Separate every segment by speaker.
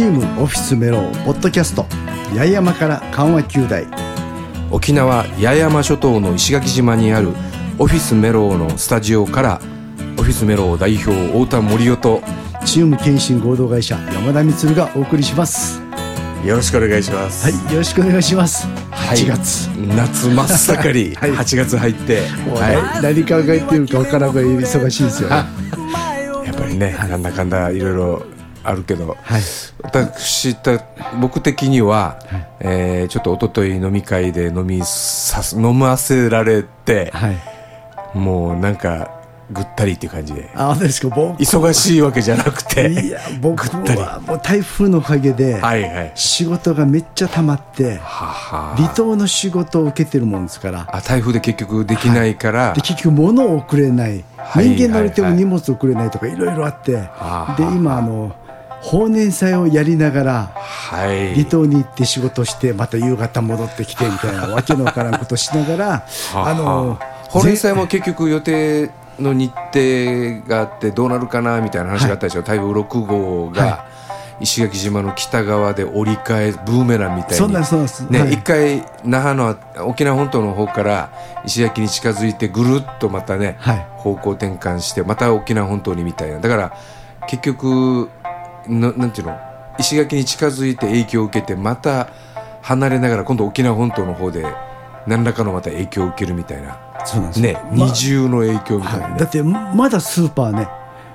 Speaker 1: チームオフィスメローポッドキャスト八重山から緩和球大。
Speaker 2: 沖縄八重山諸島の石垣島にあるオフィスメローのスタジオからオフィスメロー代表太田森夫と
Speaker 1: チーム健信合同会社山田光がお送りします。
Speaker 2: よろしくお願いします。
Speaker 1: はいよろしくお願いします。8月、
Speaker 2: 夏真っ盛り、
Speaker 1: はい。
Speaker 2: 8月入って、は
Speaker 1: 何考えてるかわからんぐらい忙しいですよね。
Speaker 2: い、やっぱりね、なんだかんだいろいろあるけど、
Speaker 1: はい。
Speaker 2: 私た僕的には、えーちょっと一昨日飲み会で飲みさす飲ませられて、
Speaker 1: はい。
Speaker 2: もうなんかぐったりっていう感じで。
Speaker 1: あですか？僕。
Speaker 2: 忙しいわけじゃなくて
Speaker 1: いや僕はもう台風のおかげで
Speaker 2: はいはい。
Speaker 1: 仕事がめっちゃ溜まって
Speaker 2: はは。
Speaker 1: 離島の仕事を受けてるもんですから。
Speaker 2: あ台風で結局できないから、
Speaker 1: で結局物を送れない、
Speaker 2: はい
Speaker 1: 人間乗れても
Speaker 2: はいはい
Speaker 1: 荷物送れないとかいろいろあって、
Speaker 2: あ
Speaker 1: で今あの法年祭をやりながら
Speaker 2: はい。
Speaker 1: 離島に行って仕事してまた夕方戻ってきてみたいなわけのわからんことしながら
Speaker 2: は
Speaker 1: あの
Speaker 2: 法連祭も結局予定の日程があってどうなるかなみたいな話があったでしょ、台風6号が
Speaker 1: は
Speaker 2: 石垣島の北側で折り返すブーメランみたいに。
Speaker 1: な
Speaker 2: ね、
Speaker 1: はい。
Speaker 2: 一回那覇の沖縄本島の方から石垣に近づいてぐるっとまたね、
Speaker 1: はい。
Speaker 2: 方向転換してまた沖縄本島にみたいな。だから結局ななんていうの？石垣に近づいて影響を受けてまた離れながら今度沖縄本島の方で何らかのまた影響を受けるみたいな。
Speaker 1: そうなんです
Speaker 2: ね、
Speaker 1: まあ
Speaker 2: 二重の影響みたいなね、
Speaker 1: はい。だってまだスーパーね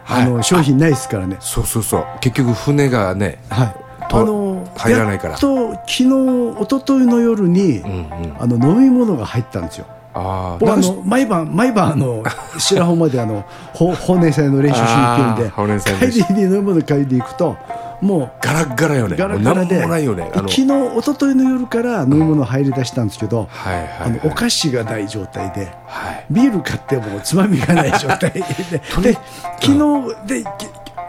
Speaker 1: あの、
Speaker 2: はい
Speaker 1: 商品ないですからね。
Speaker 2: そうそうそう。結局船がね
Speaker 1: はい。
Speaker 2: と
Speaker 1: あの
Speaker 2: 入らないから。
Speaker 1: やっと昨日一昨日の夜に、
Speaker 2: うんうん。
Speaker 1: あの飲み物が入ったんですよ
Speaker 2: ああ
Speaker 1: 僕あの毎晩毎晩あの 白浜まであのほ法年祭の練習しに行くんで帰りに飲み物買いに行くとも
Speaker 2: ガラッガラよね。
Speaker 1: うガラガラで
Speaker 2: いよね。
Speaker 1: 昨日一昨日の夜から飲み物入り出したんですけど、あのお菓子がない状態で
Speaker 2: はい。
Speaker 1: ビール買ってもつまみがない状態で。で昨日でき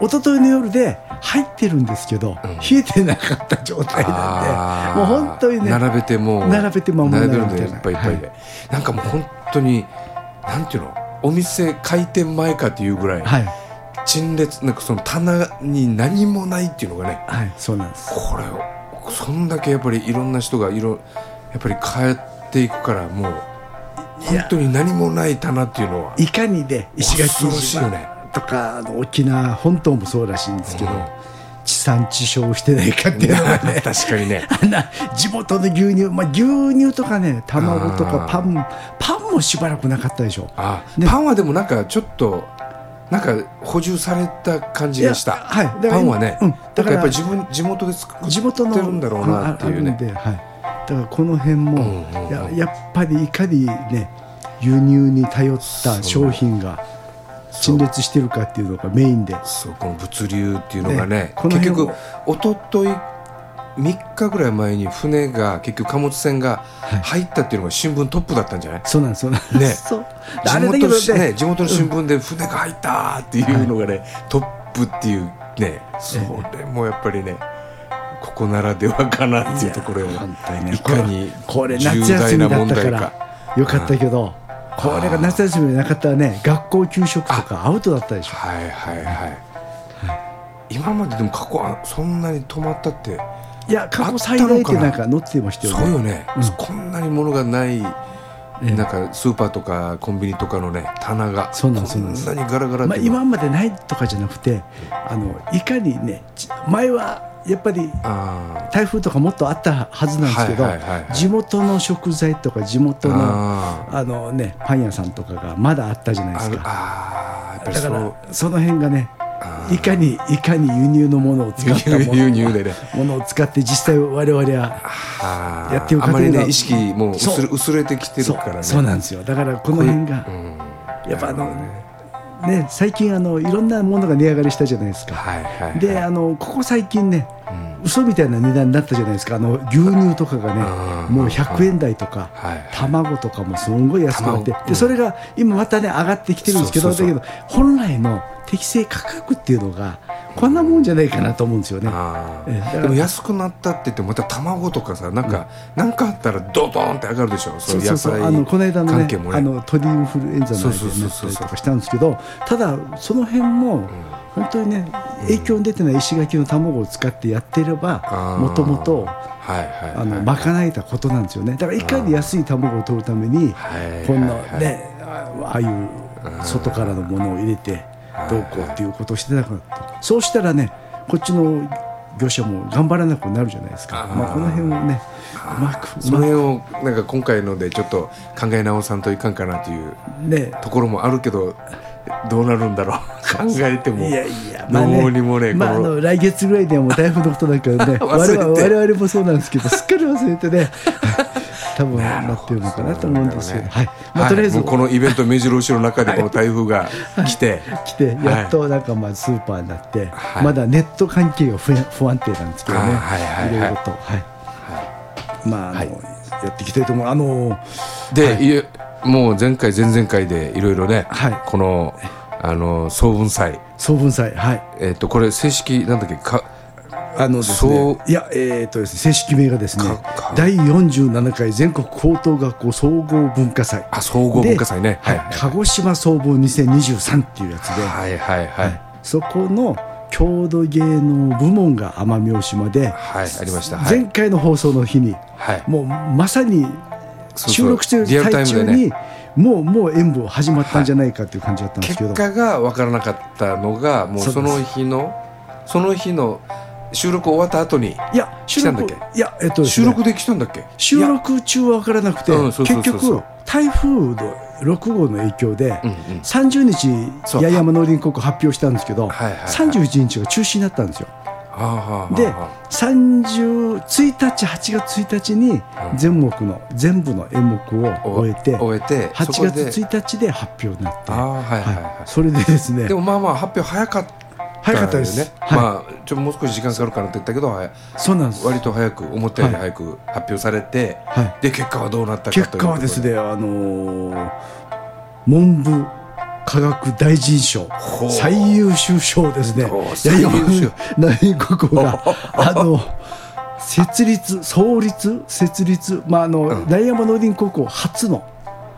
Speaker 1: 一昨日の夜で入ってるんですけど、冷えてなかった状態なんでもう本当にね
Speaker 2: 並べてもう
Speaker 1: 並べて間もない
Speaker 2: っぱいいっぱいで、なんかもう本当になんていうの？お店開店前かっていうぐらい、
Speaker 1: はい。
Speaker 2: 陳列なんかその棚に何もないっていうのがね
Speaker 1: はいそうなんです。
Speaker 2: これそんだけやっぱりいろんな人がいろやっぱり帰っていくからもう本当に何もない棚っていうのはい
Speaker 1: かにね石垣
Speaker 2: よね
Speaker 1: とかあの沖縄本島もそうらしいんですけど、
Speaker 2: うん。
Speaker 1: 地産地消してないかっていうのがね
Speaker 2: 確かにね。
Speaker 1: 地元の牛乳、まあ、牛乳とかね卵とかパンパンもしばらくなかったでしょ。
Speaker 2: あ、
Speaker 1: ね
Speaker 2: パンはでもなんかちょっとなんか補充された感じがした。
Speaker 1: はい。だから
Speaker 2: パンはね、
Speaker 1: うん。
Speaker 2: だ
Speaker 1: だから
Speaker 2: やっぱり自分地元で作ってるんだろうなっていうね。
Speaker 1: はい、だからこの辺も、
Speaker 2: うんうんうん。
Speaker 1: ややっぱりいかにね輸入に頼った商品が陳列してるかっていうのがメインで。
Speaker 2: そうこの物流っていうのがね
Speaker 1: ねこの
Speaker 2: 結局一昨日3日ぐらい前に船が結局貨物船が入ったっていうのが新聞トップだったんじゃない、
Speaker 1: そうなんですそうなんです、
Speaker 2: ね。
Speaker 1: そう。
Speaker 2: 地元,、
Speaker 1: ね。
Speaker 2: ね、地元の新聞で船が入ったっていうのがね、トップっていうね。それもやっぱりねここならではかなっていうところよ。
Speaker 1: 本当にね。
Speaker 2: いかに
Speaker 1: これ
Speaker 2: 重大な問
Speaker 1: だったから
Speaker 2: 題か。
Speaker 1: よかったけど、これが夏休みでなかったらね学校給食とかアウトだったでしょ。
Speaker 2: はいはいはい、今まででも過去はそんなに止まったって
Speaker 1: いや過去最大ってなんか載ってましたよね。
Speaker 2: そうよね、こんなに物がない、なんかスーパーとかコンビニとかのね棚が
Speaker 1: そうなんそうな
Speaker 2: にガラガラっ
Speaker 1: まあ、今までないとかじゃなくてあのいかにねち前はやっぱり
Speaker 2: あ
Speaker 1: 台風とかもっとあったはずなんですけど、地元の食材とか地元
Speaker 2: ー
Speaker 1: の
Speaker 2: あ
Speaker 1: あの、ね、パン屋さんとかがまだあったじゃないですか。だからその辺がねいかにいかに輸入のものを使ったもの
Speaker 2: 輸入でね
Speaker 1: ものを使って実際我々はやってる過
Speaker 2: あんま
Speaker 1: 程が
Speaker 2: りね意識もう。薄れてきてるからね。
Speaker 1: そうなんですよ。だからこの辺が
Speaker 2: うん。
Speaker 1: やっぱあの
Speaker 2: ね
Speaker 1: ね最近あのいろんなものが値上がりしたじゃないですか。
Speaker 2: はいはいはい。
Speaker 1: であのここ最近ね
Speaker 2: うん
Speaker 1: 嘘みたいな値段になったじゃないですか。あの牛乳とかがね
Speaker 2: うん
Speaker 1: もう100円台とか
Speaker 2: はいはい。
Speaker 1: 卵とかもすんごい安くなって
Speaker 2: 卵。うん。
Speaker 1: でそれが今またね上がってきてるんですけどだけど本来の適正価格っていうのがこんなもんじゃないかなと思うんですよね。
Speaker 2: あ
Speaker 1: ええだから。
Speaker 2: ーでも安くなったって言ってもまた卵とかさなんか、なんかあったらドドーンって上がるでしょ。そ
Speaker 1: そうそうそう。あのこの間のねあの鳥インフルエンザの
Speaker 2: そう
Speaker 1: 間になとかしたんですけどただその辺も本当にね影響の出てない石垣の卵を使ってやってればもともと賄えたことなんですよね。だからいかに安い卵を取るために
Speaker 2: はい
Speaker 1: こんなねあああいう外からのものを入れてどうこうっていうことをしてなかった。そうしたらねこっちの業者も頑張らなくなるじゃないですか。
Speaker 2: あー。
Speaker 1: まあ、この辺をねうまく。
Speaker 2: その辺をなんか今回のでちょっと考え直さんといかんかなという
Speaker 1: ね。
Speaker 2: ところもあるけどどうなるんだろう。考えても
Speaker 1: いやいや、
Speaker 2: どうにもね
Speaker 1: まあ、あ
Speaker 2: この。
Speaker 1: の来月ぐらいでもう台風のことだからね。我々もそうなんですけどすっかり忘れてね。多分なってるのかなと思うんですけど、はい。まあ、とりあえず、
Speaker 2: もうこのイベント目白押しの中でこの台風が来て、
Speaker 1: 来てやっとなんかまあスーパーになって、
Speaker 2: はい。
Speaker 1: まだネット関係が不不安定なんですけどね、
Speaker 2: はいはいはいはい。
Speaker 1: ろいろと、はい。まああの
Speaker 2: はい。
Speaker 1: やっていきたいと思う。あの
Speaker 2: で、いえもう前回前々回でいろいろね、
Speaker 1: はい。
Speaker 2: このあの総文祭。
Speaker 1: 総文祭はい。
Speaker 2: えっ、とこれ正式なんだっけか
Speaker 1: あのです
Speaker 2: そう
Speaker 1: ね、いや、えーとですね、正式名がですね第47回全国高等学校総合文化祭。
Speaker 2: あ総合文化祭ね。
Speaker 1: ではい鹿児島総合2023っていうやつで、
Speaker 2: はいはいはい。はい、
Speaker 1: そこの郷土芸能部門が奄美大島で、
Speaker 2: はいありました。はい。
Speaker 1: 前回の放送の日に、
Speaker 2: はい。
Speaker 1: もうまさに収録してる最中
Speaker 2: ムでね。
Speaker 1: に、もうもう演舞始まったんじゃないかっていう感じだったんですけど、
Speaker 2: 結果が分からなかったのがもう
Speaker 1: そ
Speaker 2: の日のその日の収録終わった後に
Speaker 1: いや、収録いや、えっとね。
Speaker 2: 収録できたんだっけ？
Speaker 1: 収録中は分からなくて、結局、台風の6号の影響で、
Speaker 2: うんうん。
Speaker 1: 30日、八重山農林高校発表したんですけど、
Speaker 2: はいはいはい。
Speaker 1: 31日が中止になったんですよ。で
Speaker 2: は
Speaker 1: 30 1日8月1日に全目の全部の演目を
Speaker 2: あ
Speaker 1: 終えて
Speaker 2: 終えて
Speaker 1: 8
Speaker 2: そこで。
Speaker 1: 月1日で発表になって、
Speaker 2: ああはいはいはい、
Speaker 1: はい。それでですね。
Speaker 2: でもまあまあ発表早かった
Speaker 1: 早かったです、
Speaker 2: よね、
Speaker 1: はい。
Speaker 2: まあちょっともう少し時間かかるかなって言ったけどは
Speaker 1: そうなんです、
Speaker 2: 割と早く思ったより早く発表されて、
Speaker 1: はい、
Speaker 2: で結果はどうなったかという
Speaker 1: 結果はですね、あのー文部科学大臣賞最優秀賞ですね。
Speaker 2: お最優秀。
Speaker 1: 何国校が。あの設立創立設立まああの、
Speaker 2: うん。
Speaker 1: 大山農林高校初の、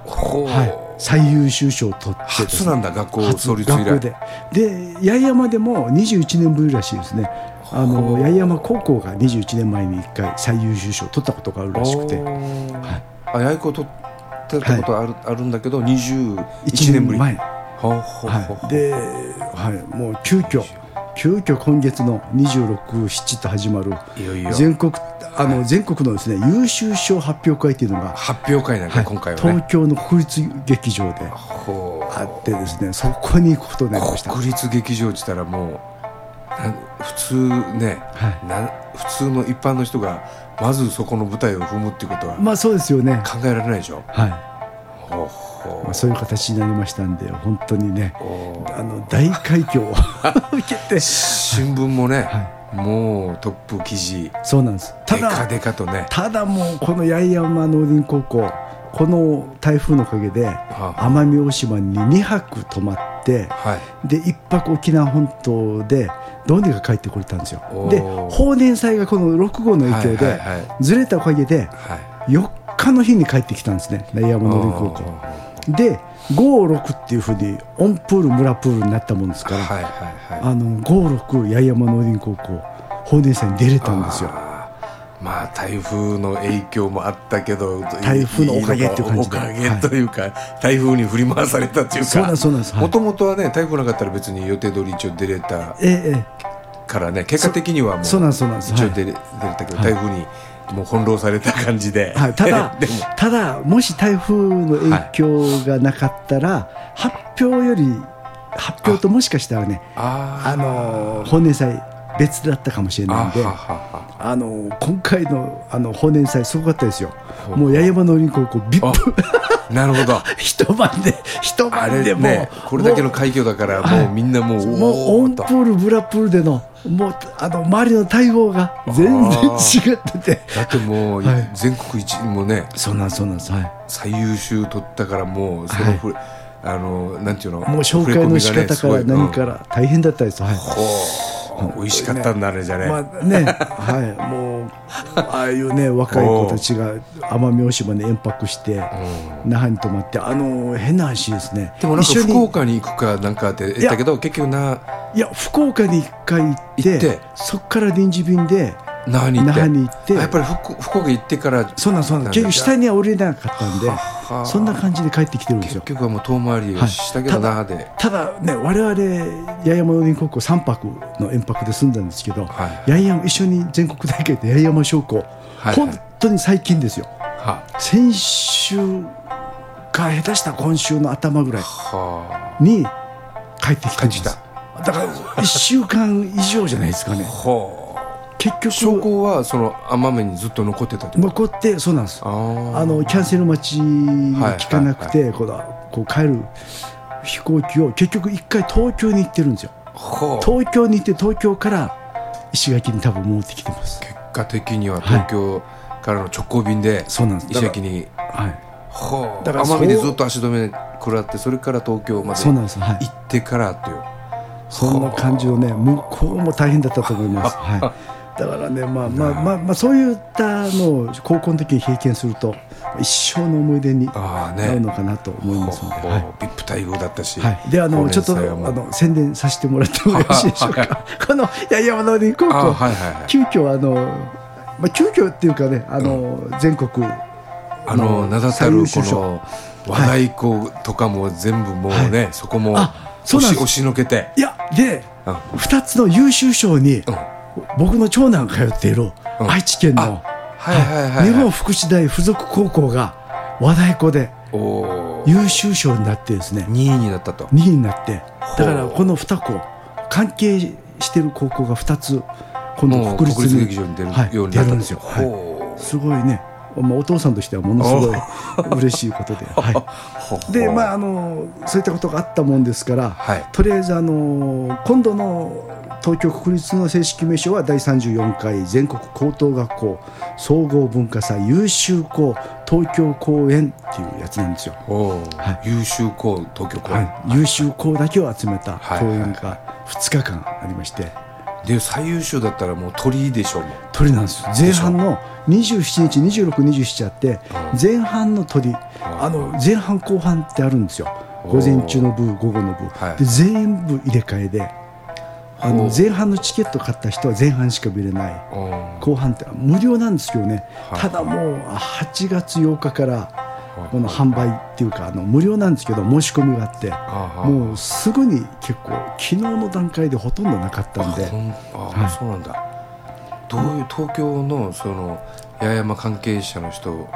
Speaker 1: はい、最優秀賞を取って
Speaker 2: 初なんだ学校
Speaker 1: 初
Speaker 2: 創立以来。
Speaker 1: で。で八重山でも21年ぶりらしいですね。あの八重山高校が21年前に1回最優秀賞を取ったことがあるらしくて。はい。
Speaker 2: あやいこ取ってたことある,、あるんだけど21
Speaker 1: 1
Speaker 2: 年ぶり。
Speaker 1: 年前はい、で、はい、もう急遽急遽今月の267と始まる
Speaker 2: いよいよ。
Speaker 1: 全国あの全国のですね優秀賞発表会っていうのが、
Speaker 2: 発表会なんか、
Speaker 1: はい。
Speaker 2: 今回はね。
Speaker 1: 東京の国立劇場であってですねそこに行くことになりました。
Speaker 2: 国立劇場って言ったらもう普通ね、
Speaker 1: はい。
Speaker 2: な普通の一般の人がまずそこの舞台を踏むっていうことは
Speaker 1: まあそうですよね。
Speaker 2: 考えられないでしょ、
Speaker 1: はい。まあそういう形になりましたんで本当にねあの大快挙を 受けて。
Speaker 2: 新聞もね、
Speaker 1: は
Speaker 2: もうトップ記事。
Speaker 1: そうなんです。ただ
Speaker 2: デカとね。
Speaker 1: ただもうこの八重山農林高校この台風のおかげで
Speaker 2: は
Speaker 1: 奄美大島に2泊泊まって
Speaker 2: はい。
Speaker 1: で1泊沖縄本島でどうにか帰ってこれたんですよ。で法年祭がこの6号の影響でずれたおかげで
Speaker 2: はい。
Speaker 1: 4日の日に帰ってきたんですね高校で56っていうふうにオンプール村プールになったもんですから、
Speaker 2: はいはいはい。
Speaker 1: あの56八重山農林高校法年祭に出れたんですよ。
Speaker 2: まあ台風の影響もあったけど
Speaker 1: 台風のおかげっていう感じで。
Speaker 2: おかげというか、台風に振り回されたっていうか。
Speaker 1: そうなんですそうなんですはい。
Speaker 2: もともとはね台風なかったら別に予定通り一応出れた
Speaker 1: えええ
Speaker 2: からね結果的にはもう
Speaker 1: そうなんですそうなんですはい。
Speaker 2: 一応出れ,、出れたけど台風にもう翻弄された感じで、
Speaker 1: えはい、ただ ただもし台風の影響がなかったら、発表より発表ともしかしたらね
Speaker 2: あ
Speaker 1: の本年祭別だったかもしれないんで
Speaker 2: あ
Speaker 1: の今回のあの本年祭すごかったですよ。もう八重山農林高校ビップ
Speaker 2: なるほど。
Speaker 1: 一晩で一晩でも。う、
Speaker 2: ねこれだけの快挙だから
Speaker 1: はい
Speaker 2: もうみんなもう、
Speaker 1: もうオンプ
Speaker 2: おー
Speaker 1: ルブラプールでのもうあの周りの大砲が全然違ってて。
Speaker 2: だってもう、
Speaker 1: はい。
Speaker 2: 全国一もね
Speaker 1: そうなんそうなんです。はい。
Speaker 2: 最優秀取ったからもうそのふ、あのなんていうの
Speaker 1: もう紹介の仕方から何か
Speaker 2: ら、
Speaker 1: ら大変だったです。はい。
Speaker 2: ほほう美味しかったんだねじゃね、
Speaker 1: まあね、はい、もう、ああいうね、若い子たちが奄美大島に延泊して、那覇に泊まって、あの、変な話ですね。
Speaker 2: でもなんか福岡に行くかなんかって言ったけど結局ない
Speaker 1: や、福岡に一回行って、
Speaker 2: 行って。
Speaker 1: そこから臨時便で、
Speaker 2: 那覇に行って？やっぱり福福岡行ってから？
Speaker 1: そうなんそうなん結局下には降りれなかったんで
Speaker 2: はあ。
Speaker 1: そんな感じで帰ってきてるんですよ。
Speaker 2: 結局はもう遠回りをしたけど、
Speaker 1: はい
Speaker 2: 那覇で。
Speaker 1: ただね我々八重山農林高校3泊の延泊で住んだんですけど、
Speaker 2: はい。
Speaker 1: 八重山一緒に全国大会で八重山商工、
Speaker 2: はい。
Speaker 1: 本当に最近ですよ。
Speaker 2: は
Speaker 1: 先週か下手したら今週の頭ぐらい
Speaker 2: は
Speaker 1: に帰ってきてるんですだから1週間以上じゃないですかね。
Speaker 2: は
Speaker 1: 結
Speaker 2: あ証
Speaker 1: 局
Speaker 2: 拠はその奄美にずっと残ってた
Speaker 1: 残ってそうなんです。
Speaker 2: あ
Speaker 1: のキャンセル待ちが効かなくて、このこう帰る飛行機を結局一回東京に行ってるんですよ。
Speaker 2: はあ
Speaker 1: 東京に行って東京から石垣に多分戻ってきてます。
Speaker 2: 結果的には東京からの直行便で
Speaker 1: そうなんです。
Speaker 2: 石垣に、
Speaker 1: はい。
Speaker 2: はあ
Speaker 1: だから
Speaker 2: 奄美でずっと足止め食らってそれから東京まで行
Speaker 1: そうなんですはい。
Speaker 2: ってからっていう。
Speaker 1: そんな感じをね向こうも大変だったと思います。はいだからね。まあまあまあまあそういったのを高校の時に経験すると一生の思い出に
Speaker 2: ああ
Speaker 1: なる
Speaker 2: ね
Speaker 1: のかなと思いますので、はい
Speaker 2: ほう。ほう VIP 待遇だったし、
Speaker 1: はい、であの
Speaker 2: 高
Speaker 1: ちょっとあの宣伝させてもらってもよろしいでしょう
Speaker 2: は
Speaker 1: か？この山農林高校、
Speaker 2: あはいはいはい。
Speaker 1: 急遽あの、まあ、急遽っていうかねあの、全国
Speaker 2: あの名だたるこの和太鼓とかも全部もうね、そこも押しのけて、
Speaker 1: いやで
Speaker 2: うん。
Speaker 1: 2つの優秀賞に、
Speaker 2: うん
Speaker 1: 僕の長男が通っている
Speaker 2: うん。
Speaker 1: 愛知県の、日本福祉大附属高校が和太鼓で優秀賞になってですね。
Speaker 2: 2位になったと。
Speaker 1: 2位になって。だからこの2校関係してる高校が2つこの
Speaker 2: もう
Speaker 1: 国立
Speaker 2: 劇場に出る
Speaker 1: はい
Speaker 2: ようになった
Speaker 1: んですよ、はい。すごいね、まあ、お父さんとしてはものすごい 嬉しいことで、はい、でまああのそういったことがあったもんですから、
Speaker 2: はい。
Speaker 1: とりあえずあの今度の東京国立の正式名称は第34回全国高等学校総合文化祭優秀校東京公演っていうやつなんですよ。はい。
Speaker 2: 優秀校東京公演、
Speaker 1: はい、優秀校だけを集めた
Speaker 2: はい。
Speaker 1: 公演が2日間ありまして、
Speaker 2: で最優秀だったらもう鳥でしょう
Speaker 1: 鳥なんです前半の27日2627あって前半の鳥あの前半後半ってあるんですよ。午前中の部午後の部、
Speaker 2: はい。
Speaker 1: で全部入れ替えであの前半のチケット買った人は前半しか見れない。
Speaker 2: うん。
Speaker 1: 後半って無料なんですけどね。
Speaker 2: はい。
Speaker 1: ただもう8月8日からこの販売っていうかあの無料なんですけど申し込みがあって
Speaker 2: あ
Speaker 1: もうすぐに結構昨日の段階でほとんどなかったんで。
Speaker 2: あそうなんだ。どういう東京のその八重山関係者の人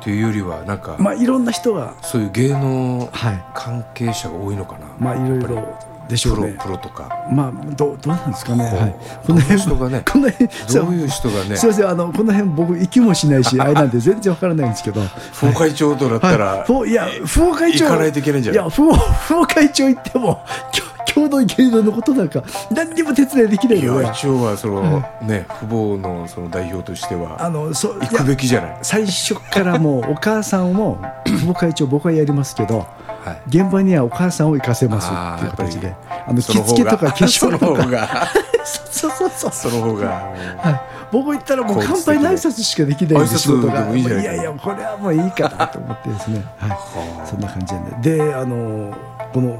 Speaker 2: っていうよりはなんか、
Speaker 1: まあいろんな人が
Speaker 2: そういう芸能
Speaker 1: はい。
Speaker 2: 関係者が多いのかな、
Speaker 1: まあいろいろでしょ
Speaker 2: プロ
Speaker 1: うね
Speaker 2: プロとか
Speaker 1: まあどうどうなんですかね。はい。
Speaker 2: どういう人がね
Speaker 1: この辺
Speaker 2: どういう人がね
Speaker 1: すみませんあのこの辺僕行きもしないしあれなんで全然わからないんですけど。
Speaker 2: 副会長とだったら、
Speaker 1: はい、ふいや副会長
Speaker 2: 行かないといけないんじゃない？
Speaker 1: いや副副会長行ってもきょ共同芸能のことなんか何にも手伝いできない
Speaker 2: い
Speaker 1: ので。
Speaker 2: や一応はその、ね父母のその代表としては
Speaker 1: あのそう
Speaker 2: 行くべきじゃない？
Speaker 1: 最初からもうお母さんも副会長僕はやりますけど。
Speaker 2: はい。
Speaker 1: 現場にはお母さんを行かせますっていう形で。あの着付けとか 化粧とか。そうそうそう
Speaker 2: その方が。
Speaker 1: はい、僕行ったらもう乾杯の挨拶しかできないんで仕事が。
Speaker 2: い
Speaker 1: やいやこれはもういいかなと思ってですね、はい、そんな感じなんで。であのこの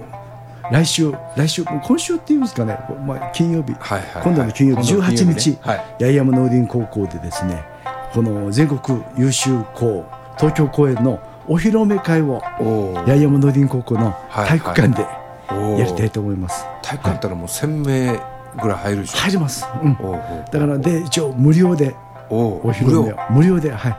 Speaker 1: 来週来週もう今週っていうんですかね、まあ、金曜日、
Speaker 2: はいはいはい。
Speaker 1: 今度の金曜日
Speaker 2: 今度の金曜
Speaker 1: 18日、
Speaker 2: 日。ねはい。
Speaker 1: 八重山農林高校でですねこの全国優秀校東京公演のお披露目会を八重山農林高校の体育館でやりたいと思います、
Speaker 2: 体育館だったらもう1000名ぐらい入るでしょ、
Speaker 1: 入ります、うん、だからで一応無料で
Speaker 2: お
Speaker 1: 披露目を。無料？ではい。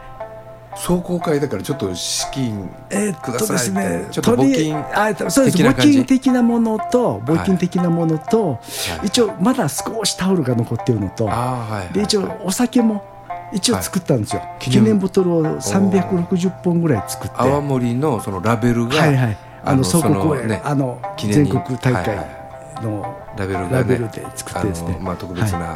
Speaker 2: 壮行会だからちょっと資金
Speaker 1: えー
Speaker 2: ください
Speaker 1: っとですね
Speaker 2: ちょっと募金
Speaker 1: あそうです。募金的なものと募金的なものと、
Speaker 2: はい。
Speaker 1: 一応まだ少しタオルが残ってるのと
Speaker 2: はい、
Speaker 1: で一応お酒も一応
Speaker 2: はい
Speaker 1: 作ったんですよ、
Speaker 2: 記念
Speaker 1: 記念ボトルを360本ぐらい作って。
Speaker 2: 泡
Speaker 1: は
Speaker 2: 盛のそのラベルが
Speaker 1: いはい。あの総合公演、
Speaker 2: ね
Speaker 1: あの
Speaker 2: 記念に。
Speaker 1: 全国大会
Speaker 2: はいはい
Speaker 1: の
Speaker 2: ラベル
Speaker 1: ラベルで作ってですね。
Speaker 2: まあ、特別な、
Speaker 1: は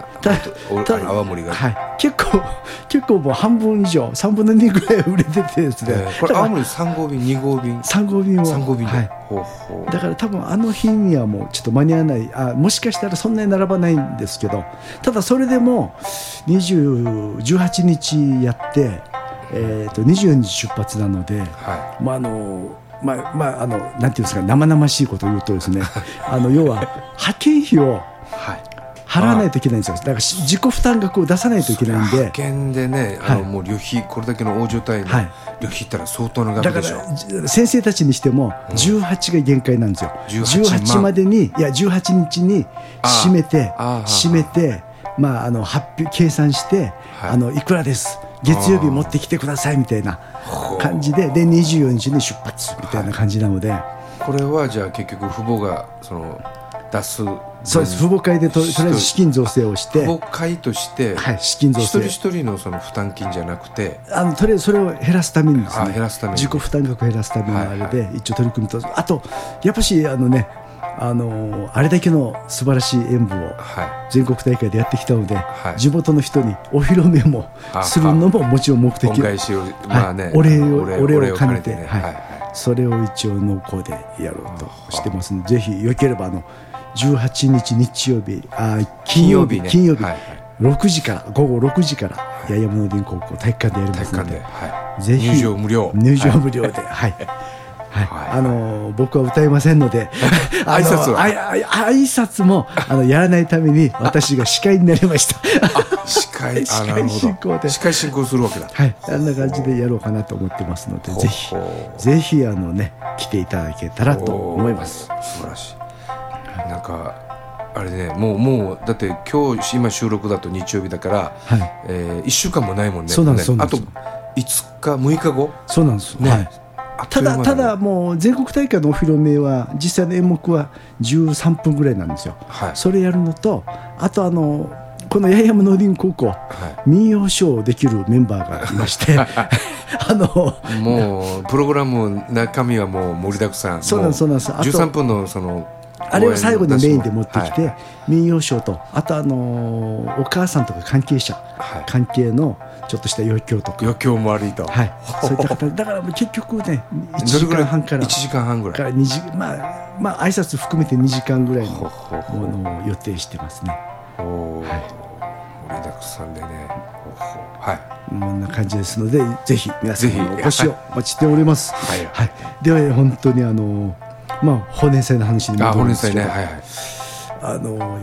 Speaker 1: い。
Speaker 2: 泡盛が、
Speaker 1: はい、結構結構もう半分以上3分の2ぐらい売れててですね、
Speaker 2: えーこれ泡盛3号便2号便
Speaker 1: 3号便を
Speaker 2: 3号便で、
Speaker 1: はい、
Speaker 2: ほうほう。
Speaker 1: だから多分あの日にはもうちょっと間に合わない。あもしかしたらそんなに並ばないんですけどただそれでも20 18日やって、えー、と24日出発なので、
Speaker 2: は
Speaker 1: まああのまあまああのなんていうんですか生々しいことを言うとですねあの要は派遣費を
Speaker 2: いはい。
Speaker 1: 払わないといけないんですよ。だからし自己負担額を出さないといけないんで。
Speaker 2: 派遣でねあの、
Speaker 1: はい。
Speaker 2: もう旅費これだけの大所帯の旅
Speaker 1: はい。
Speaker 2: 費ったら相当な額でしょ、
Speaker 1: 先生たちにしても18が限界なんですよ、
Speaker 2: 18
Speaker 1: 18までにいや18日に締めて締めてまああの発表計算して、
Speaker 2: はい。
Speaker 1: あのいくらです月曜日持ってきてくださいみたいな感じでで24日に出発みたいな感じなので、
Speaker 2: これはじゃあ結局父母がその出す
Speaker 1: そうです。父母会でととりあえず資金造成をして、
Speaker 2: 父母会として、
Speaker 1: はい、資金造
Speaker 2: 一
Speaker 1: 成
Speaker 2: 人一人のその負担金じゃなくて。
Speaker 1: あのとりあえずそれを減らすために。です
Speaker 2: あ
Speaker 1: ね
Speaker 2: 減らすために。
Speaker 1: 自己負担額を減らすためのあれで、
Speaker 2: はい
Speaker 1: 一応取り組みと。あとやっぱしあのねあのあれだけの素晴らしい演舞を
Speaker 2: は
Speaker 1: 全国大会でやってきたので、
Speaker 2: はい。
Speaker 1: 地元の人にお披露目も
Speaker 2: あ
Speaker 1: するのももちろん目
Speaker 2: い
Speaker 1: 的はい。お礼を
Speaker 2: お礼
Speaker 1: を兼ねて
Speaker 2: ね。
Speaker 1: はいそれを一応濃厚でやろうとしてますのでぜひよければあの18日日曜日あ金曜日
Speaker 2: ね。
Speaker 1: 金曜日
Speaker 2: はいはい。
Speaker 1: 6時から午後6時から八重山の林高校体育館でやりますので
Speaker 2: はい、
Speaker 1: ぜひ
Speaker 2: 入場無料。
Speaker 1: 入場
Speaker 2: はい
Speaker 1: 無料で、はい。はい。
Speaker 2: はい
Speaker 1: あの僕は歌いませんので
Speaker 2: 挨拶は？
Speaker 1: 挨拶もあのやらないために私が司会になりました。
Speaker 2: 司会
Speaker 1: 司会進行で。
Speaker 2: ど。司会進行するわけだ。
Speaker 1: はい。あんな感じでやろうかなと思ってますのでぜひぜひあのね来ていただけたらと思います。
Speaker 2: 素晴らしい。なんかあれねもうもうだって今日今収録だと日曜日だから、
Speaker 1: はい。
Speaker 2: えー、1週間もないもんね。
Speaker 1: そうなんです
Speaker 2: ね。あと5日6日後？
Speaker 1: そうなんです、
Speaker 2: ね。
Speaker 1: はい
Speaker 2: た
Speaker 1: だただもう全国大会のお披露目は実際の演目は13分ぐらいなんですよ。
Speaker 2: はい。
Speaker 1: それやるのとあとあのこの八重山農林高校
Speaker 2: は
Speaker 1: 民謡ショーできるメンバーがいまして あの
Speaker 2: い、もうプログラム中身はもう盛りだくさん。
Speaker 1: そうなんです
Speaker 2: も
Speaker 1: そうなんです。あと
Speaker 2: 13分のその
Speaker 1: あれを最後にメインで持ってきて、
Speaker 2: はい。
Speaker 1: 民謡ショーとあとあのお母さんとか関係者
Speaker 2: はい。
Speaker 1: 関係のちょっとした余興とか、
Speaker 2: 余興もありと、
Speaker 1: はい、そういった形。だから結局ね1時間半から
Speaker 2: ？1時間半ぐらい。
Speaker 1: から2時まあまあ挨拶含めて2時間ぐらいのものを予定してますね。
Speaker 2: おー。盛りだくさんでね。はい。
Speaker 1: こんな感じですのでぜひ皆さんお越しをお待ちしております。
Speaker 2: はい。
Speaker 1: はい、では本当にあのまあ法年祭の話に戻るんですけど。
Speaker 2: 祭ね。はいはい。
Speaker 1: あの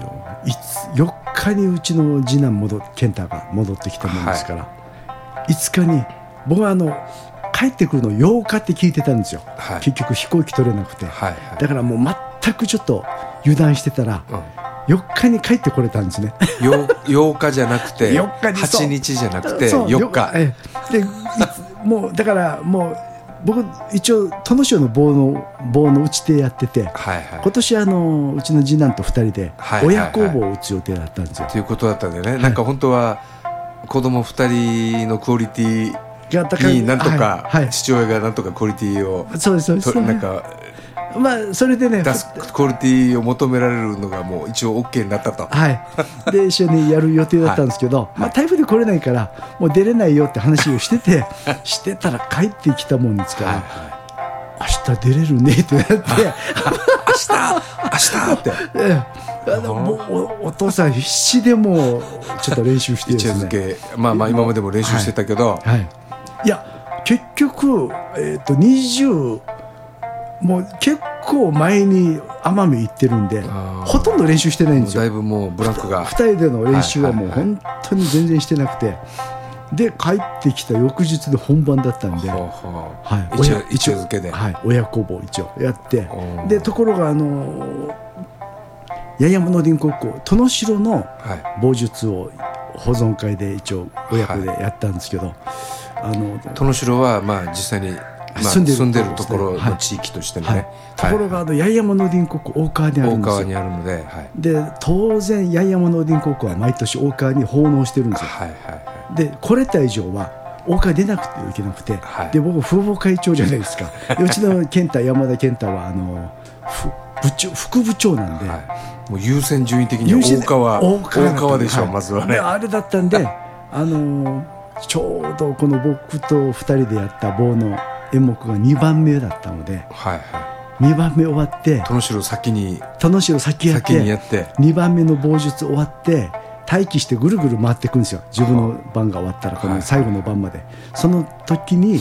Speaker 1: いつ4日にうちの次男戻っ健太が戻ってきたもんですから、5日に僕はあの帰ってくるの8日って聞いてたんですよ、
Speaker 2: はい。
Speaker 1: 結局飛行機取れなくて、
Speaker 2: はいはい。
Speaker 1: だからもう全くちょっと油断してたら
Speaker 2: うん。
Speaker 1: 4日に帰ってこれたんですね。
Speaker 2: 8, 8日じゃなくて
Speaker 1: 4日にそう。
Speaker 2: 8日じゃなくて
Speaker 1: そう
Speaker 2: 4日。
Speaker 1: ええ。でもうだからもう僕一応殿城の棒の棒の打ち手やってて
Speaker 2: はいはい。
Speaker 1: 今年あのうちの次男と2人で
Speaker 2: はいはいはい。
Speaker 1: 親工房を打つ予定だったんですよ。
Speaker 2: ということだったんでね、なんか本当は子供2人のクオリティになんとか、
Speaker 1: はいはい。
Speaker 2: 父親がなんとかクオリティを
Speaker 1: そうですそうです。
Speaker 2: となんか
Speaker 1: まあそれでね
Speaker 2: 出すクオリティを求められるのがもう一応 OK になったと。
Speaker 1: はい、で一緒にやる予定だったんですけど、まあ、台風で来れないからもう出れないよって話をしててしてたら帰ってきたもんですから、
Speaker 2: はい
Speaker 1: 明日出れるねってなって。
Speaker 2: 明日って。
Speaker 1: ええ。あのもうおお父さん必死でもうちょっと練習してですね。
Speaker 2: まあまあ今までも練習してたけど、
Speaker 1: はい、い。や結局、えー、と20もう結構前に奄美行ってるんでほとんど練習してないんですよ。
Speaker 2: だいぶもうブランクが。
Speaker 1: 2人での練習はもう
Speaker 2: はい。はい
Speaker 1: 本当に全然してなくてで帰ってきた翌日で本番だったんで、はい、
Speaker 2: 一夜
Speaker 1: 親
Speaker 2: 一夜漬けで、
Speaker 1: はい、親工房一応やってでところがあの八重山の林高校殿城の
Speaker 2: はい。
Speaker 1: 棒術を保存会で一応親子でやったんですけど、あの
Speaker 2: 殿城はまあ実際に、まあ、
Speaker 1: 住んでる
Speaker 2: 住んでるところ
Speaker 1: はい。
Speaker 2: の地域としての
Speaker 1: はい。
Speaker 2: ね、
Speaker 1: ところがあの八重山の林高校大川にある
Speaker 2: 大
Speaker 1: んですよ。
Speaker 2: 川にあるので、はい、
Speaker 1: で当然八重山の林高校は毎年大川に奉納してるんですよ。
Speaker 2: はいはいは
Speaker 1: で来れた以上は大川出なくてはい。けなくて、
Speaker 2: はい
Speaker 1: で僕風貌会長じゃないですか。でうちの健太山田健太はあのふ部長副部長なんで、
Speaker 2: はい、もう優先順位的には大川
Speaker 1: 大川
Speaker 2: 大川でしょ、
Speaker 1: はい。
Speaker 2: まずはね。
Speaker 1: であれだったんで あのーちょうどこの僕と2人でやった棒の演目が2番目だったので
Speaker 2: はいは
Speaker 1: 2番目終わって
Speaker 2: い殿城先に
Speaker 1: 楽しいを先やっ
Speaker 2: 先に
Speaker 1: て
Speaker 2: やって。
Speaker 1: 2番目の棒術終わって待機してぐるぐる回っていくんですよ。自分の番が終わったらこの最後の番まで。その時に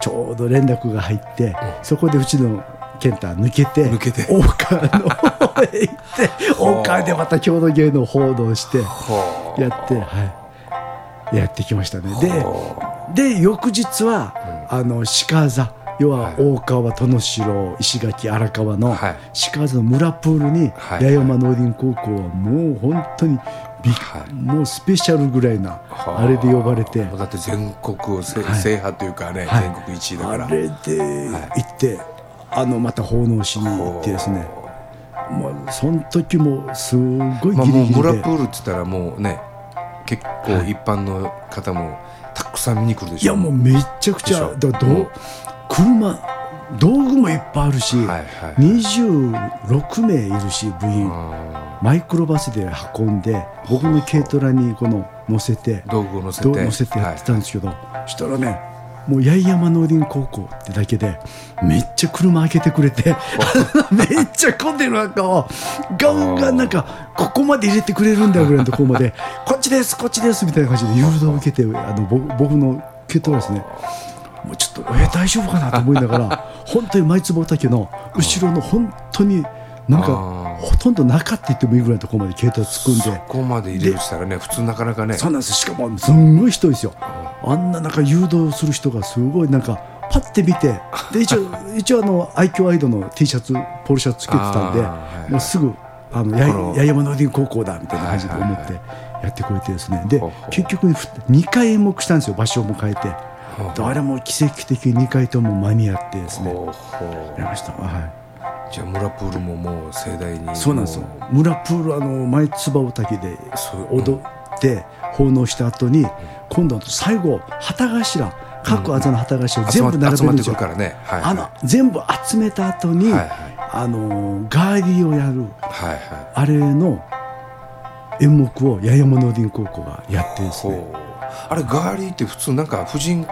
Speaker 1: ちょうど連絡が入ってそこでうちの健太抜けて
Speaker 2: 抜けて。
Speaker 1: 大川の方へ行って大川でまた郷土芸能報道して
Speaker 2: はあ
Speaker 1: やってはい。やってきましたね。で
Speaker 2: は
Speaker 1: で翌日は、あの鹿座。要は大川殿城石垣荒川の
Speaker 2: はい。
Speaker 1: 鹿座の村プールに、
Speaker 2: はい。
Speaker 1: 八重山農林高校はもう本当に
Speaker 2: はい。
Speaker 1: もうスペシャルぐらいな
Speaker 2: は
Speaker 1: あ。れで呼ばれて。
Speaker 2: だって全国をせ、
Speaker 1: はい。
Speaker 2: 制覇というかね、
Speaker 1: はい。
Speaker 2: 全国一位だから。
Speaker 1: あれで行って、あのまた奉納しに行ってですねもうその時もすごい
Speaker 2: まあ、
Speaker 1: ギリギリで、
Speaker 2: もう村プールって言ったらもうね結構一般の方もたくさん見に来るでしょ
Speaker 1: いやもうめちゃくちゃだどう
Speaker 2: うん。
Speaker 1: 車道具もいっぱいあるし、
Speaker 2: はいはい
Speaker 1: 26名いるし部員。
Speaker 2: あ
Speaker 1: マイクロバスで運んで僕の軽トラにこの乗せて
Speaker 2: ー道具を乗せて。
Speaker 1: ど乗せてやってたんですけど、そしたらねもう八重山農林高校ってだけでめっちゃ車開けてくれて めっちゃ混んでる中をガンガンなんかここまで入れてくれるんだぐらいのところまで こっちですこっちですみたいな感じで誘導を受けてあのぼ僕の軽トラですねもうちょっとえ大丈夫かなと思いながら本当に舞坪岳の後ろの本当になんかほとんど中って言ってもいいぐらいのところまで軽トラ突っ込んで。
Speaker 2: そこまで入れるとしたらね普通なかなかね。
Speaker 1: そうなんです。しかもすんごい人ですよあんななんか誘導する人がすごいなんかパッて見て で一応一応あの愛嬌アイドの T シャツポロシャツつけてたんで
Speaker 2: はい
Speaker 1: もうすぐあの八重山農林高校だみたいな感じで思っ
Speaker 2: はいはい。
Speaker 1: てやってくれてですね。で
Speaker 2: ほうほう。
Speaker 1: 結局2回演目したんですよ場所も変えて。
Speaker 2: ほう
Speaker 1: あれも奇跡的に2回とも間に合ってですね。やりました。はい。
Speaker 2: うじゃあ村プールももう盛大に
Speaker 1: そうなんですよ。
Speaker 2: も
Speaker 1: 村プールあの前唾滝で踊って奉納した後に今度は最後旗頭各技の旗頭を全部並べるんですよ。
Speaker 2: 集まってくるからね。はいはい。
Speaker 1: あの全部集めた後に、
Speaker 2: はいはい。
Speaker 1: あのガーリーをやる
Speaker 2: はいはい。
Speaker 1: あれの演目を八重山農林高校がやってですね、
Speaker 2: あれガーリーって普通なんか婦人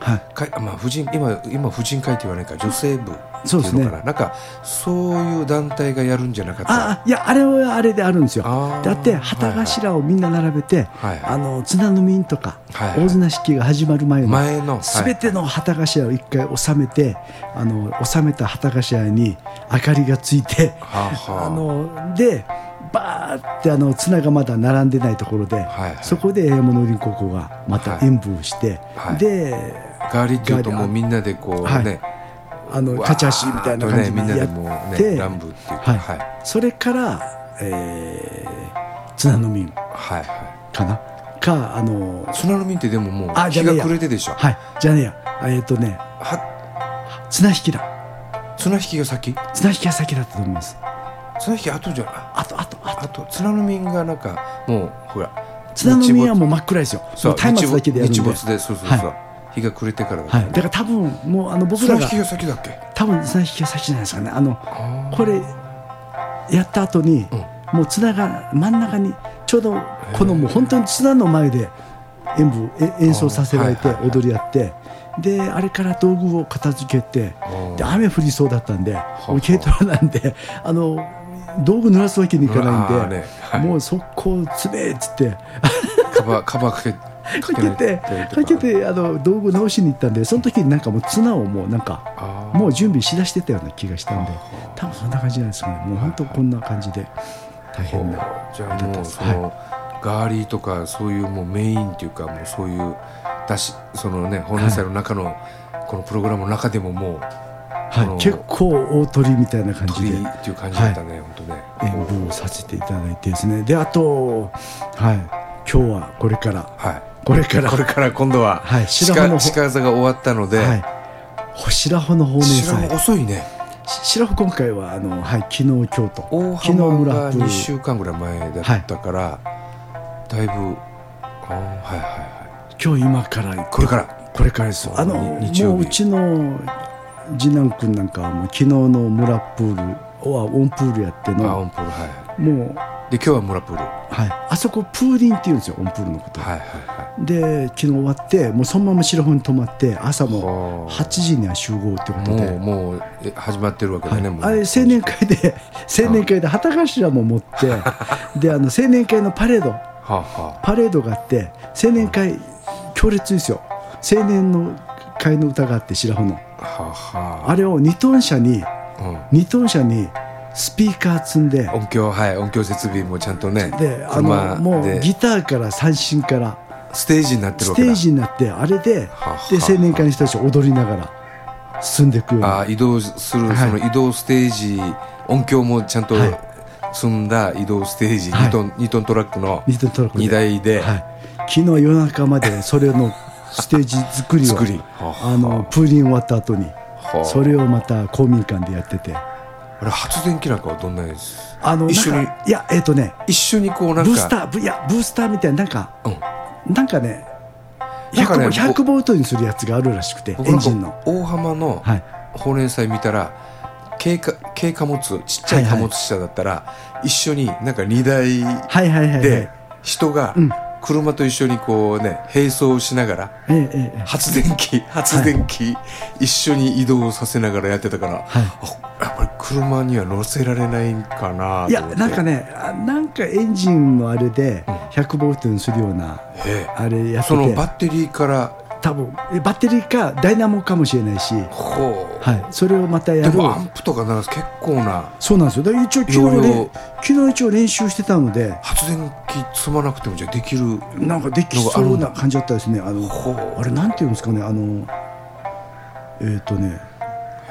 Speaker 1: はい、
Speaker 2: まあ婦人今今婦人会って言わないから女性部
Speaker 1: そうですね。
Speaker 2: ななんかそういう団体がやるんじゃなかった？
Speaker 1: ああいやあれはあれであるんですよ。だって旗頭をみんな並べて、
Speaker 2: はいはい。
Speaker 1: あの綱の民とか、
Speaker 2: はいはい。
Speaker 1: 大綱式が始まる前の
Speaker 2: 前の
Speaker 1: すべての旗頭を一回収めて、あの収めた旗頭に明かりがついて、
Speaker 2: はあ
Speaker 1: のでバーってあの綱がまだ並んでないところで、
Speaker 2: はいはい。
Speaker 1: そこで山農林高校がまた演舞をして、
Speaker 2: はい。
Speaker 1: で
Speaker 2: ガーリーっていうともうみんなでこう
Speaker 1: はい。
Speaker 2: ね、
Speaker 1: あの
Speaker 2: わー
Speaker 1: 勝ち足みたいな感じ
Speaker 2: ねみんな
Speaker 1: でや
Speaker 2: でもう
Speaker 1: って、
Speaker 2: ね乱舞っていうか
Speaker 1: はい。
Speaker 2: はい。
Speaker 1: それから、えー、綱の民
Speaker 2: はいは
Speaker 1: かなかあの
Speaker 2: い砂の実ってでももう日が暮れてでしょ？
Speaker 1: はい。じゃねえや。えっ、とね
Speaker 2: は
Speaker 1: 綱引きだ。
Speaker 2: 綱引きが先？
Speaker 1: 綱引きが先だったと思います。
Speaker 2: 綱引き後じゃ
Speaker 1: あとあとあと。
Speaker 2: 綱の実がなんかもうほら
Speaker 1: 綱の実はもう真っ暗ですよ。
Speaker 2: そう
Speaker 1: 松明だけでやるんで。
Speaker 2: 日没でそうそうそう、
Speaker 1: は
Speaker 2: 日が暮れてからだ
Speaker 1: はい、だから多分もうあの僕らが
Speaker 2: 綱引きが先だっけ？
Speaker 1: 多分綱引きが先じゃないですかね。あのこれやった後に、
Speaker 2: うん。
Speaker 1: もう綱が真ん中にちょうどこのもう本当に綱の前で演舞え演奏させられて
Speaker 2: あー。はい。はいはい
Speaker 1: 踊りやってであれから道具を片付けて
Speaker 2: ー。
Speaker 1: で雨降りそうだったんで軽トラなんで あの道具濡らすわけにいかないんで、
Speaker 2: ね。はい。
Speaker 1: もう速攻詰めっつって。
Speaker 2: カバーカバーかけ
Speaker 1: かけてかけてあの道具直しに行ったんでその時になんかもう綱をもうなんかもう準備しだしてたような気がしたんで多分そんな感じなんですよね。もう本当こんな感じで大変な
Speaker 2: じゃあもうその、ガーリーとかそういうもうメインっていうかもうそういうだしそのね本年祭の中の、このプログラムの中でももう
Speaker 1: はい。結構大鳥みたいな感じ
Speaker 2: 鳥
Speaker 1: で
Speaker 2: っていう感じだったね、本当ね。
Speaker 1: 演舞をさせていただいてですね。であとはい。今日はこれから。
Speaker 2: はい
Speaker 1: これから。
Speaker 2: これから今度は、
Speaker 1: はい白穂の
Speaker 2: 鹿鹿座が終わったので、
Speaker 1: はい。白穂の法年
Speaker 2: 白
Speaker 1: 祭
Speaker 2: も遅いね
Speaker 1: 白穂今回はあのはい昨日今日と
Speaker 2: 大
Speaker 1: 昨日
Speaker 2: 浜が
Speaker 1: 村プール
Speaker 2: 2週間ぐらい前だったから、だいぶあーはいはいは
Speaker 1: 今日今から
Speaker 2: これから。
Speaker 1: これからですよ。あの
Speaker 2: に日曜日。
Speaker 1: もううちの次男君なんかはもう昨日の村プールはオンプールやって
Speaker 2: あオ
Speaker 1: の
Speaker 2: ンプールはい。
Speaker 1: もう、
Speaker 2: で今日は村プール。は
Speaker 1: はい、あそこプーリンって言うんですよオンプールのこと、
Speaker 2: いはいは
Speaker 1: で昨日終わってもうそのまま白帆に泊まって朝も
Speaker 2: はあ。
Speaker 1: 8時には集合ってことで、
Speaker 2: いもうもうえ始まってるわけだね、もう
Speaker 1: あれ青年会で 青年会で旗頭も持ってであの青年会のパレード。パレードがあって青年会強烈ですよ。青年の会の歌があって白穂の。
Speaker 2: あ
Speaker 1: れを2トン車に
Speaker 2: うん。
Speaker 1: 2トン車にスピーカー積んで。
Speaker 2: 音響はい音響設備もちゃんとね
Speaker 1: であ
Speaker 2: 車
Speaker 1: のもう
Speaker 2: で
Speaker 1: ギターから三振から
Speaker 2: ステージになってる
Speaker 1: ステ
Speaker 2: わけだ。
Speaker 1: ージになってあれでで青年会の人たち踊りながら進んでいくような
Speaker 2: あ移動する、
Speaker 1: はい。
Speaker 2: その移動ステージ音響もちゃんと
Speaker 1: はい。
Speaker 2: 積んだ移動ステージ、
Speaker 1: はい。
Speaker 2: 2トン2トントラックの
Speaker 1: ニトントラックで。
Speaker 2: 荷台で。
Speaker 1: はい、昨日夜中までそれのステージ作りを
Speaker 2: 作り。は
Speaker 1: あのプーリン終わった後に
Speaker 2: はあ。
Speaker 1: それをまた公民館でやってて
Speaker 2: あれ発電機なんかはどんなやつ？
Speaker 1: あの
Speaker 2: 一緒に？
Speaker 1: いやえっ、とね
Speaker 2: 一緒にこうなんか？
Speaker 1: ブースターブいやブースターみたいななんか
Speaker 2: うん。
Speaker 1: なんかね
Speaker 2: なんかね
Speaker 1: 100, 100ボルトにするやつがあるらしくてエンジンの。
Speaker 2: 大浜の
Speaker 1: はい。
Speaker 2: 放連祭見たら軽貨軽貨物ちっちゃい。貨物車だったら、一緒になんか荷台
Speaker 1: はいはいはいはい。
Speaker 2: で人が
Speaker 1: うん
Speaker 2: 車と一緒にこうね並走しながら
Speaker 1: ええええ
Speaker 2: 発電機発電機一緒に移動させながらやってたから、
Speaker 1: はい。
Speaker 2: あやっぱり車には乗せられないんかな
Speaker 1: いやなんかねあなんかエンジンのあれで
Speaker 2: うん。
Speaker 1: 100ボルトにするような
Speaker 2: ええ。
Speaker 1: あれやって
Speaker 2: その
Speaker 1: て
Speaker 2: バッテリーから
Speaker 1: 多分えバッテリーかダイナモかもしれないし。はい。それをまたやる。
Speaker 2: でもアンプとかなら結構な。
Speaker 1: そうなんですよ。だから一応昨日ね昨日一応練習してたので。
Speaker 2: 発電機積まなくてもじゃあできる。
Speaker 1: なんかできそうな感じだったですね。あのあれなんていうんですかね。あのえっ、とね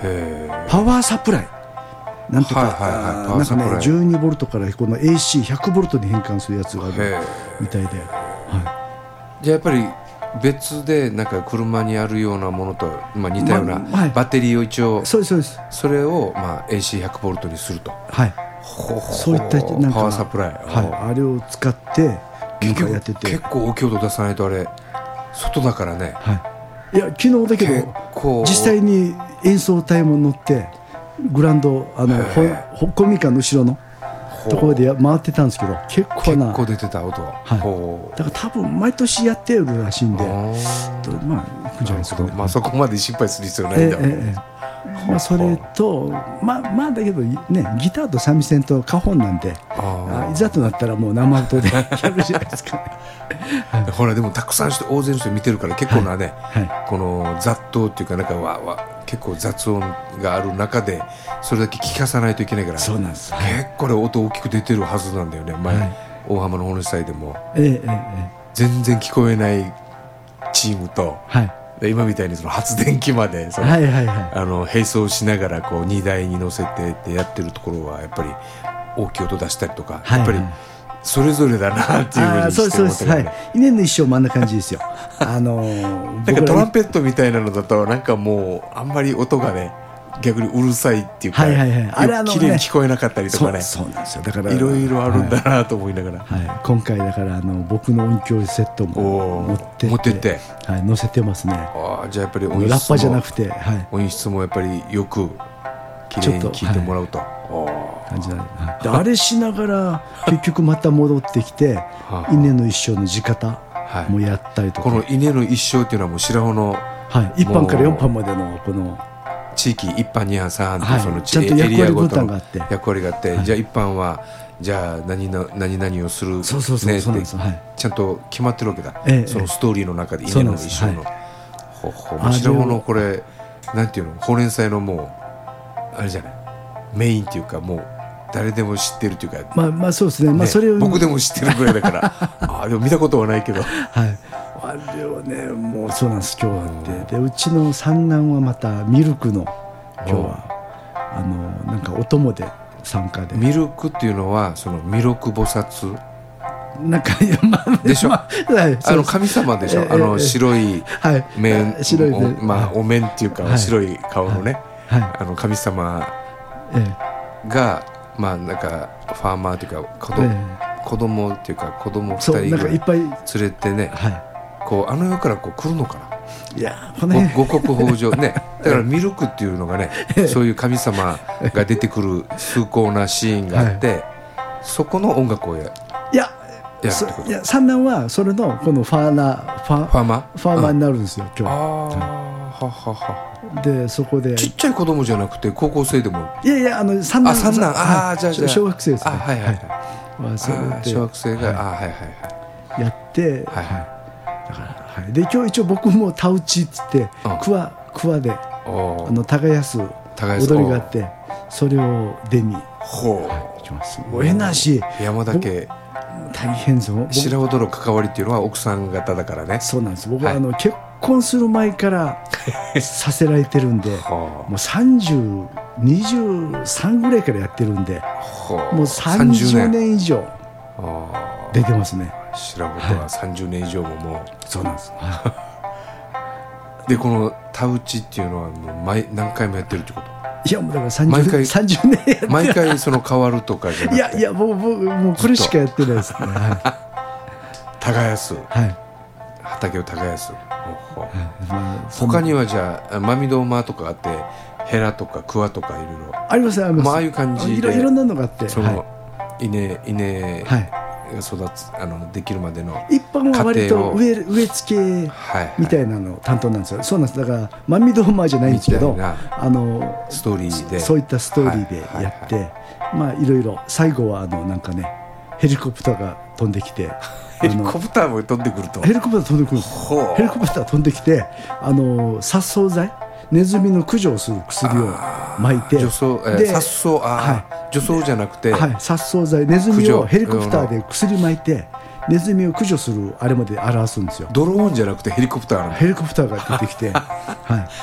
Speaker 2: へえ
Speaker 1: パワーサプライ。なんとか、
Speaker 2: はいはいはい。
Speaker 1: なんかね
Speaker 2: サプライ。
Speaker 1: 12ボルトからこの AC100 ボルトに変換するやつがあ
Speaker 2: へ
Speaker 1: る
Speaker 2: え
Speaker 1: みたいで、は
Speaker 2: じゃあやっぱり別でなんか車にあるようなものと、まあ、似たようなバッテリーを一応
Speaker 1: い、そうですそうです。
Speaker 2: それをまあ AC100 ボルトにすると。
Speaker 1: はい。そういったなんか
Speaker 2: パワーサプライ、
Speaker 1: はい、あれを使って
Speaker 2: 結
Speaker 1: やってて。
Speaker 2: 結構大きい音出さないとあれ外だからね。
Speaker 1: はい、いや昨日だけ
Speaker 2: 結
Speaker 1: ど
Speaker 2: 構。
Speaker 1: 実際に演奏隊も乗ってグランドあの
Speaker 2: へ
Speaker 1: ほ
Speaker 2: え。
Speaker 1: ほ公民館の後ろのところでや回ってたんですけど結構
Speaker 2: 結
Speaker 1: な
Speaker 2: 構出てた音。
Speaker 1: はい。だから多分毎年やってるらしいんでまあ行くんじゃないですか。ね
Speaker 2: まあそこまで心配する必要ないんだ。
Speaker 1: ええええええ。まあ、それとまあまあだけどねギターと三味線とカホンなんで
Speaker 2: あ
Speaker 1: あいざとなったらもう生音で やるじゃないですか。ね
Speaker 2: ーほらでもたくさん人大勢の人見てるから結構なね、
Speaker 1: はい。
Speaker 2: この雑踏っていうかなんかわわ結構雑音がある中でそれだけ聞かさないといけないから
Speaker 1: そうなんです。はい。
Speaker 2: 結構ね音大きく出てるはずなんだよね。前、
Speaker 1: はい。
Speaker 2: 大浜の本主祭でも。
Speaker 1: えええええ
Speaker 2: 全然聞こえないチームと
Speaker 1: えはい。
Speaker 2: で今みたいにその発電機までその、
Speaker 1: はいはいはい。
Speaker 2: あの並走しながらこう荷台に乗せてってやってるところはやっぱり大きい音出したりとか、
Speaker 1: はい。
Speaker 2: やっぱりそれぞれだなっていうふうに
Speaker 1: あーそうです
Speaker 2: して
Speaker 1: そうです。はい
Speaker 2: 思ったからね
Speaker 1: 稲の一生もあんな感じですよ。あのー
Speaker 2: なんかトランペットみたいなのだとなんかもうあんまり音がね逆にうるさいっていうか、
Speaker 1: はいはいはい。あれあのね。
Speaker 2: 綺麗に聞こえなかったりと
Speaker 1: そ
Speaker 2: かね。
Speaker 1: うそうなんですよ。だから
Speaker 2: いろいろあるんだなと思いながら、
Speaker 1: はい、はい。今回だからあの僕の音響セットも持って
Speaker 2: 持ってって。
Speaker 1: はい、載せてますね。
Speaker 2: ああじゃあやっぱり
Speaker 1: ラ
Speaker 2: 音質も
Speaker 1: ッパじゃなくて、はい、
Speaker 2: 音質もやっぱりよく綺麗に聞いてもらうと、あ
Speaker 1: 感じなんで,あれしながら結局また戻ってきて
Speaker 2: あ。
Speaker 1: 稲の一生の地方
Speaker 2: はい。
Speaker 1: もやったりとか、
Speaker 2: この稲の一生っていうのはもう白穂の
Speaker 1: はい、1班から
Speaker 2: もう
Speaker 1: 4班までのこの
Speaker 2: 地域一班二班三班って
Speaker 1: はい。
Speaker 2: その
Speaker 1: ちゃんと
Speaker 2: エ
Speaker 1: 役割分担があって。
Speaker 2: 役割があって、
Speaker 1: はい。
Speaker 2: じゃあ一班はじゃあ何の何々をするねってちゃんと決まってるわけだ、
Speaker 1: ええ
Speaker 2: そのストーリーの中で稲の一生の、
Speaker 1: は
Speaker 2: ほほ白穂のこれなんていうの？ほうれん草のもうあれじゃない？メインっていうかもう誰でも知ってるっていうか、
Speaker 1: まあまあそうですね。まあ
Speaker 2: ね
Speaker 1: それを
Speaker 2: 僕でも知ってるぐらいだから。あーでも見たことはないけど。
Speaker 1: はい。あれをねもうそうなんです今日はって。でうちの三男はまたミルクの今日はあのなんかお供で参加で。
Speaker 2: ミルクっていうのはその弥勒菩薩？
Speaker 1: なんかまあ
Speaker 2: でしょ？
Speaker 1: まあはい
Speaker 2: あの神様でしょ、
Speaker 1: ええ
Speaker 2: あの
Speaker 1: ええ
Speaker 2: 白い
Speaker 1: はい。
Speaker 2: 面
Speaker 1: 白い
Speaker 2: まあ
Speaker 1: はい。
Speaker 2: お面っていうか、
Speaker 1: はい。
Speaker 2: 白い顔のね、
Speaker 1: はい。
Speaker 2: あの神様
Speaker 1: え
Speaker 2: がまあなんかファーマーっていうか子供,、
Speaker 1: え
Speaker 2: 子供っていうか子供二人ぐらい
Speaker 1: っぱい。
Speaker 2: 連れてね
Speaker 1: はい。
Speaker 2: こうあの世からこう来るのかな。
Speaker 1: いやこの
Speaker 2: 五穀豊穣ね。だからミルクっていうのがねそういう神様が出てくる崇高なシーンがあって、そこの音楽をや
Speaker 1: いやいや三男はそれのこのファーナーファ
Speaker 2: ファーマー？
Speaker 1: ファーマーになるんですよ、
Speaker 2: あ
Speaker 1: 今
Speaker 2: あは。はは
Speaker 1: 日でそこで。
Speaker 2: ちっちゃい子供じゃなくて高校生でも？
Speaker 1: いやいやあの三男。
Speaker 2: あ三男。あー
Speaker 1: はい
Speaker 2: じゃあじゃあ。
Speaker 1: 小学生ですね。
Speaker 2: あはいはいはい。小学生が、
Speaker 1: はい。
Speaker 2: あはいはいはい。
Speaker 1: やって、
Speaker 2: はい
Speaker 1: だから、はい、で今日一応僕もタウチっつって
Speaker 2: うん。
Speaker 1: 桑桑であの耕す踊りがあってそれを出に
Speaker 2: ほ
Speaker 1: 行きますもうえなし。
Speaker 2: う山田家。
Speaker 1: 大変ぞ僕
Speaker 2: 白踊る関わりっていうのは奥さん方だからね。
Speaker 1: そうなんです。僕は、
Speaker 2: はい。
Speaker 1: あの結婚する前から させられてるんで
Speaker 2: は
Speaker 1: もう3023ぐらいからやってるんでもう30年以上
Speaker 2: あ
Speaker 1: 出てますね。
Speaker 2: あ白事は30年以上もも
Speaker 1: そうなんです。
Speaker 2: う でこの田打ちっていうのはもう毎何回もやってるってこと？
Speaker 1: いやもうだから30
Speaker 2: 毎回
Speaker 1: ？30年やって
Speaker 2: 毎回その変わるとかじゃなくて？
Speaker 1: いやいや僕僕もうこれしかやってないですね。は
Speaker 2: 耕す
Speaker 1: い、はい。
Speaker 2: 畑を耕す
Speaker 1: まあそん。な
Speaker 2: 他にはじゃあ真見堂間とかあってヘラとかクワとかいろいろ。
Speaker 1: ありますあります、
Speaker 2: まあああいう感じで。
Speaker 1: いろいろんなのがあって
Speaker 2: そ
Speaker 1: は
Speaker 2: の稲稲が
Speaker 1: いはい、
Speaker 2: 育つあのできるまでの
Speaker 1: 一般は割と植え植え付け
Speaker 2: はいはい。
Speaker 1: みたいなの担当なんですよ、そうなんです。だから万味ドーマーじゃないんですけどあの
Speaker 2: ストーリーで。
Speaker 1: そういったストーリーで
Speaker 2: はい
Speaker 1: やって、まあいろいろ。最後はあのなんかねヘリコプターが飛んできて
Speaker 2: ヘリコプターも飛んでくると。
Speaker 1: ヘリコプター飛んでくる。ヘリコプター飛んできてあの殺草剤ネズミの駆除をする薬を撒いて。
Speaker 2: 除草、えー、
Speaker 1: で
Speaker 2: 殺草あー、除草じゃなくて、
Speaker 1: はい、殺草剤ネズミをヘリコプターで薬撒いてネズミを駆除するあれまで表すんですよ。
Speaker 2: ドローンじゃなくてヘリコプター
Speaker 1: ヘリコプターが出てきて、はい。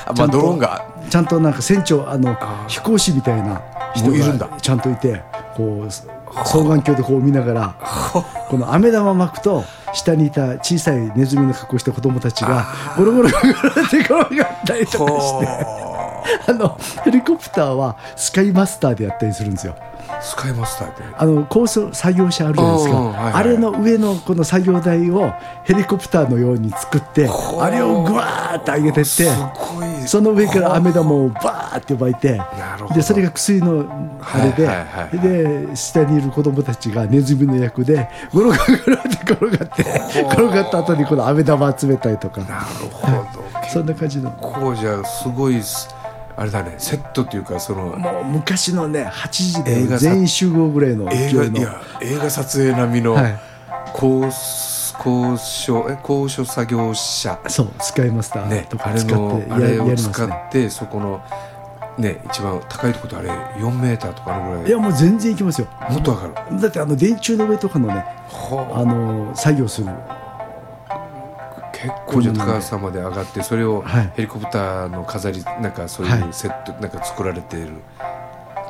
Speaker 2: あまあドローンが。
Speaker 1: ちゃんとなんか船長あの飛行士みたいな人
Speaker 2: もういるんだ。
Speaker 1: がちゃんといてこう双眼鏡でこう見ながらこの飴玉巻くと下にいた小さいネズミの格好した子供たちがゴロゴロゴロって転がったりとかして。あのヘリコプターはスカイマスターでやったりするんですよ。
Speaker 2: スカイマスターって
Speaker 1: あの高層作業車あるじゃないですか、
Speaker 2: うんはいはい。
Speaker 1: あれの上のこの作業台をヘリコプターのように作ってあれをぐわーって上げてってその上から飴玉をバーって巻いてでそれが薬のあれで、
Speaker 2: はいはいはい
Speaker 1: で下にいる子供たちがネズミの役でゴロゴロって転がって転がった後にこの飴玉集めたりとか
Speaker 2: なるほど
Speaker 1: そんな感じの
Speaker 2: こうじゃすごいすあれだねセットっていうかその
Speaker 1: もう昔のね8時で全員集合ぐらいの
Speaker 2: 映画いや映画撮影並みの
Speaker 1: はい。
Speaker 2: 高高所え高所作業車。
Speaker 1: そうスカイマスター
Speaker 2: ね
Speaker 1: とか
Speaker 2: あれ
Speaker 1: 使ってや
Speaker 2: のあれを使
Speaker 1: ね
Speaker 2: ってそこのね一番高いところであれ4メーターとかのぐらい。
Speaker 1: いやもう全然いきますよ。
Speaker 2: もっと上がる。
Speaker 1: だってあの電柱の上とかのね
Speaker 2: ほ
Speaker 1: あの作業する
Speaker 2: 結構じゃあ高さまで上がってそれを
Speaker 1: はい。
Speaker 2: ヘリコプターの飾りなんかそう
Speaker 1: はい。
Speaker 2: いうセットなんか作られている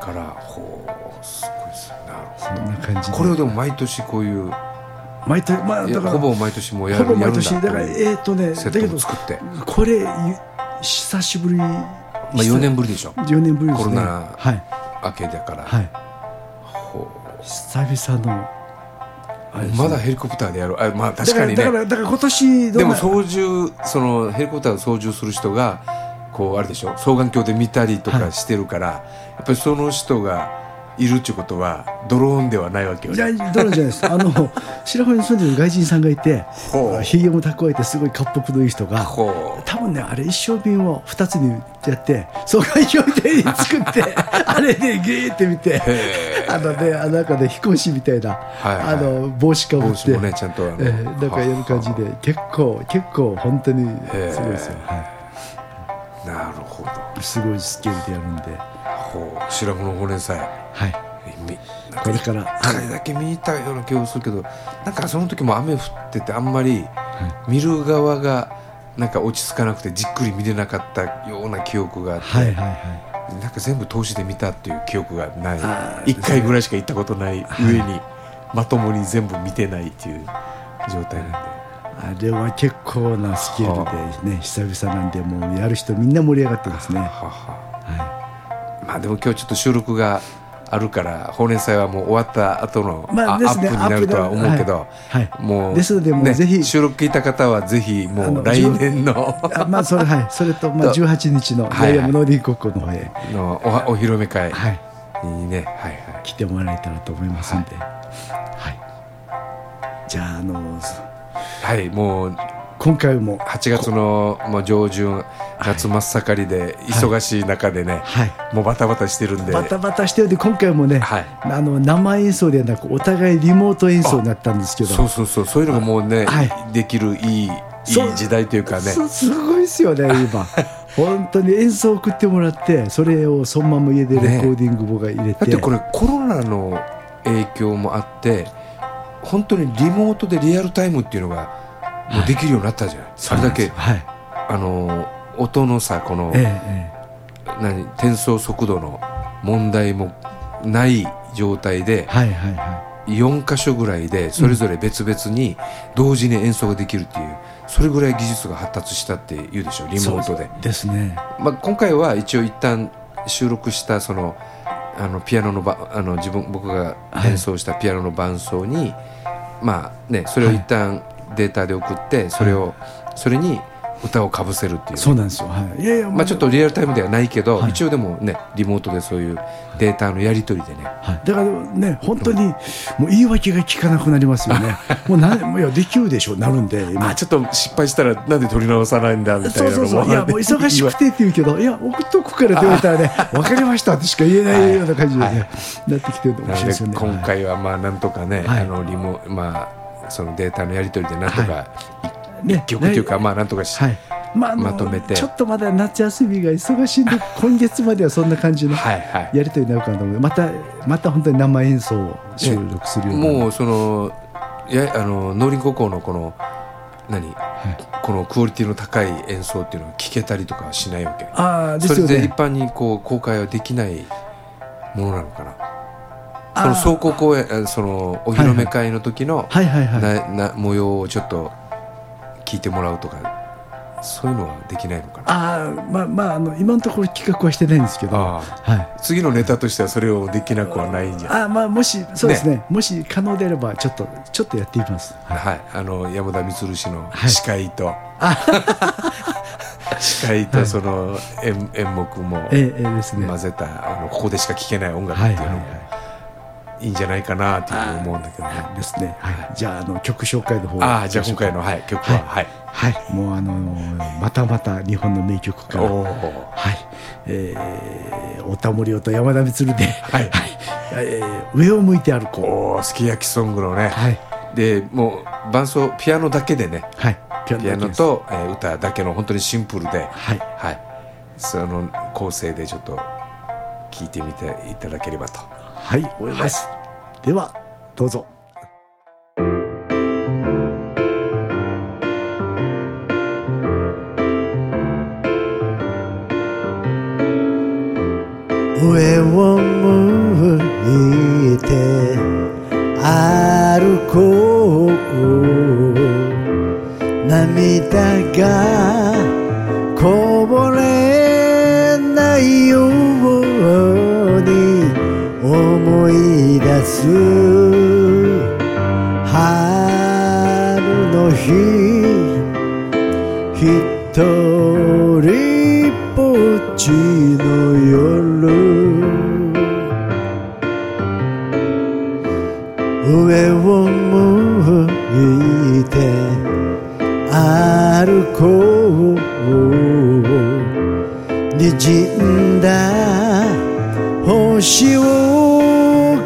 Speaker 2: からほうすごいですねな。るほどこれをでも毎年こういう
Speaker 1: 毎年まあだから
Speaker 2: ほぼ毎年もうやる
Speaker 1: ほぼ毎年だ。からえーっとね
Speaker 2: セット
Speaker 1: だけど
Speaker 2: も作って。
Speaker 1: これゆ久しぶりま
Speaker 2: まあ4年ぶりでしょ。
Speaker 1: 4年ぶりですね。
Speaker 2: コロナ
Speaker 1: はい。
Speaker 2: 明けだから、
Speaker 1: はい。
Speaker 2: ほ
Speaker 1: 久々の
Speaker 2: まだヘリコプターでやるあまあ確かにね。
Speaker 1: だからだから今年の
Speaker 2: でも操縦そのヘリコプターを操縦する人がこうあれでしょ？双眼鏡で見たりとかしてるから、やっぱりその人がいるっていうことはドローンではないわけよ
Speaker 1: いや
Speaker 2: ね
Speaker 1: ドローンじゃないです。あの白浜に住んでる外人さんがいてひげも蓄えてすごい恰幅のいい人が
Speaker 2: ほ
Speaker 1: 多分ねあれ一升瓶を2つにやって双眼鏡で作って あれでギーって見て
Speaker 2: へ
Speaker 1: あのねあの中で飛行士みたいな、
Speaker 2: はいはい。
Speaker 1: あの帽子かぶって
Speaker 2: 帽子もねちゃんと
Speaker 1: えーなんかやる感じで結構結構本当にすごいですよ、は
Speaker 2: うなるほど。
Speaker 1: い、すごいスケールでやるんで、
Speaker 2: ほう。白穂のほうれん草。
Speaker 1: はい、これから
Speaker 2: 一回だけ見たような気がするけどなんかその時も雨降っててあんまり見る側がなんか落ち着かなくてじっくり見れなかったような記憶があって、
Speaker 1: はいはいはい
Speaker 2: なんか全部通しで見たっていう記憶がない。
Speaker 1: あー
Speaker 2: 一回ぐらいしか行ったことない上にまともに全部見てないっていう状態なんで。
Speaker 1: あれは結構なスケールでね久々なんでもうやる人みんな盛り上がってますね、
Speaker 2: はは
Speaker 1: は
Speaker 2: まあでも今日ちょっと収録があるから放連祭はもう終わった後の、
Speaker 1: まあね。
Speaker 2: アップになるとは思うけど、
Speaker 1: はいはい。
Speaker 2: もう
Speaker 1: ですのでもう
Speaker 2: ね
Speaker 1: ぜひ
Speaker 2: 収録聞いた方はぜひもう来年の
Speaker 1: あまあそれはいそれとまあ
Speaker 2: と
Speaker 1: 18日の
Speaker 2: はいはい。
Speaker 1: ヤヤム農林国庫の方へ、
Speaker 2: のおはお披露目会
Speaker 1: はい、
Speaker 2: にね、はいはい。
Speaker 1: 来てもらえたらと思いますんで、はい。じゃああの
Speaker 2: はいもう
Speaker 1: 今回も。
Speaker 2: 8月のもう上旬夏真っ盛りで忙しい中でね、
Speaker 1: はい。
Speaker 2: もうバタバタしてるんで。
Speaker 1: バタバタしてるんで今回もね、
Speaker 2: はい。
Speaker 1: あの生演奏ではなくお互いリモート演奏になったんですけど。
Speaker 2: そうそうそうそういうのがもうね、
Speaker 1: はい。
Speaker 2: できるいいいい時代というかね。
Speaker 1: すすごいですよね今。本当に演奏を送ってもらってそれをそのまま家でレコーディング僕が入れて、
Speaker 2: だってこれコロナの影響もあって本当にリモートでリアルタイムっていうのがもうできるようになったじゃない、それだけ
Speaker 1: はい。
Speaker 2: あの音のさこの、
Speaker 1: えええ
Speaker 2: 何転送速度の問題もない状態で
Speaker 1: えはいはいは
Speaker 2: 4箇所ぐらいでそれぞれ別々に同時に演奏ができるっていうそれぐらい技術が発達したっていうでしょリ
Speaker 1: い
Speaker 2: モートで。
Speaker 1: ですね。
Speaker 2: まあ、今回は一応一旦収録したそのあのピアノのばあの自分僕が演奏したピアノの伴奏に、まあねそれを一旦データで送って、それをそれに歌をかぶせるっていう。
Speaker 1: そうなんですよ。はい。いやいや
Speaker 2: まあ、ちょっとリアルタイムではないけど、
Speaker 1: はい。
Speaker 2: 一応でもねリモートでそういうデータのやり取りでね。
Speaker 1: はい、だからね本当にもう言い訳が聞かなくなりますよね。もうないやできるでしょなるんで今。
Speaker 2: あちょっと失敗したらなんで撮り直さないんだみた
Speaker 1: そ
Speaker 2: いうなのも。
Speaker 1: そうそういや もう忙しくてって言うけどいや送っとくからって言われたらね分かりましたってしか言えないような感じでね、
Speaker 2: はい。
Speaker 1: なってきてるの面
Speaker 2: なので
Speaker 1: 白いですよね。
Speaker 2: 今回はまあなんとかね、
Speaker 1: はい。
Speaker 2: あのリモまあそのデータのやり取りでなんとか
Speaker 1: は
Speaker 2: 一
Speaker 1: ね
Speaker 2: 曲というか、まあなんとかし、
Speaker 1: はい。まあ
Speaker 2: まとめて。
Speaker 1: ちょっとまだ夏休みが忙しいんで 今月まではそんな感じのやり取りになるかなと思う。またまた本当に生演奏を収録するような、
Speaker 2: もうそのやあの農林高校のこの何？
Speaker 1: はい。
Speaker 2: このクオリティの高い演奏っていうのを聞けたりとかはしないわけ？
Speaker 1: ああで
Speaker 2: そ
Speaker 1: すよね。
Speaker 2: れで一般にこう公開はできないものなのかな？その壮行公演あそのお披露目会の時の
Speaker 1: はい。はい。はい。
Speaker 2: なな模様をちょっと聞いてもらうとかそういうのはできないのかな？
Speaker 1: ああまあまああの今のところ企画はしてないんですけど。
Speaker 2: あ
Speaker 1: はい。
Speaker 2: 次のネタとしてはそれをできなくはないんじゃ
Speaker 1: あまあもしそうですね。もし可能であればちょっとちょっとやってみます。
Speaker 2: はい、あの山田満氏の
Speaker 1: はい。
Speaker 2: 司会と、司会とその演演目も
Speaker 1: ええええですね。
Speaker 2: 混ぜたあのここでしか聴けない音楽
Speaker 1: はいはいは
Speaker 2: っていうのもいいんじゃないかなっていうふうに思うんだけどね。
Speaker 1: い。ですねはい。じゃああの曲紹介の方。
Speaker 2: ああじゃあ今回の、はい、曲は。はい、
Speaker 1: はい。もうあのまたまた日本の名曲から。
Speaker 2: おお
Speaker 1: はい、えー、太田森夫と山田充で、
Speaker 2: はい。
Speaker 1: えー上を向いて歩こ
Speaker 2: おーすき焼きソングのね、
Speaker 1: う。はい、
Speaker 2: でもう伴奏ピアノだけでね。
Speaker 1: はい、ピ
Speaker 2: ピアノと、えー歌だけの本当にシンプルで。
Speaker 1: はい、
Speaker 2: はい。その構成でちょっと聞いてみていただければと
Speaker 1: はい、思います。では、どうぞ。上を向いて歩こう涙が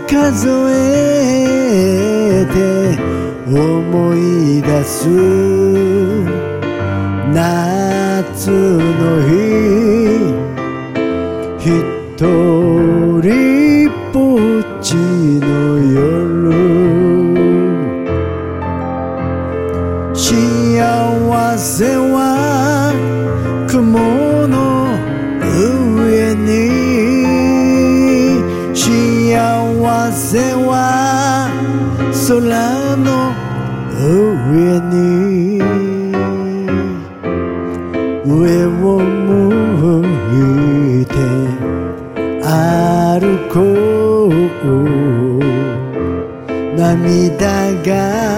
Speaker 1: 数えて思い出す夏の日。感。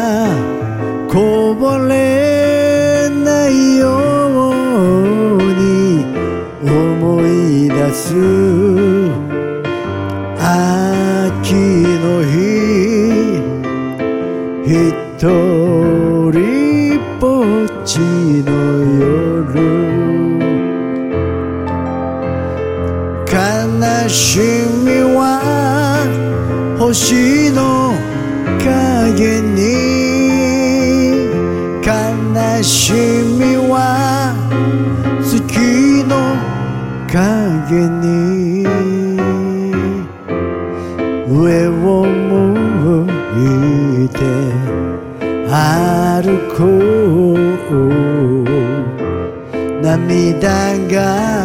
Speaker 1: げに
Speaker 3: 悲しみは月の影に。上を向いて歩こう。涙が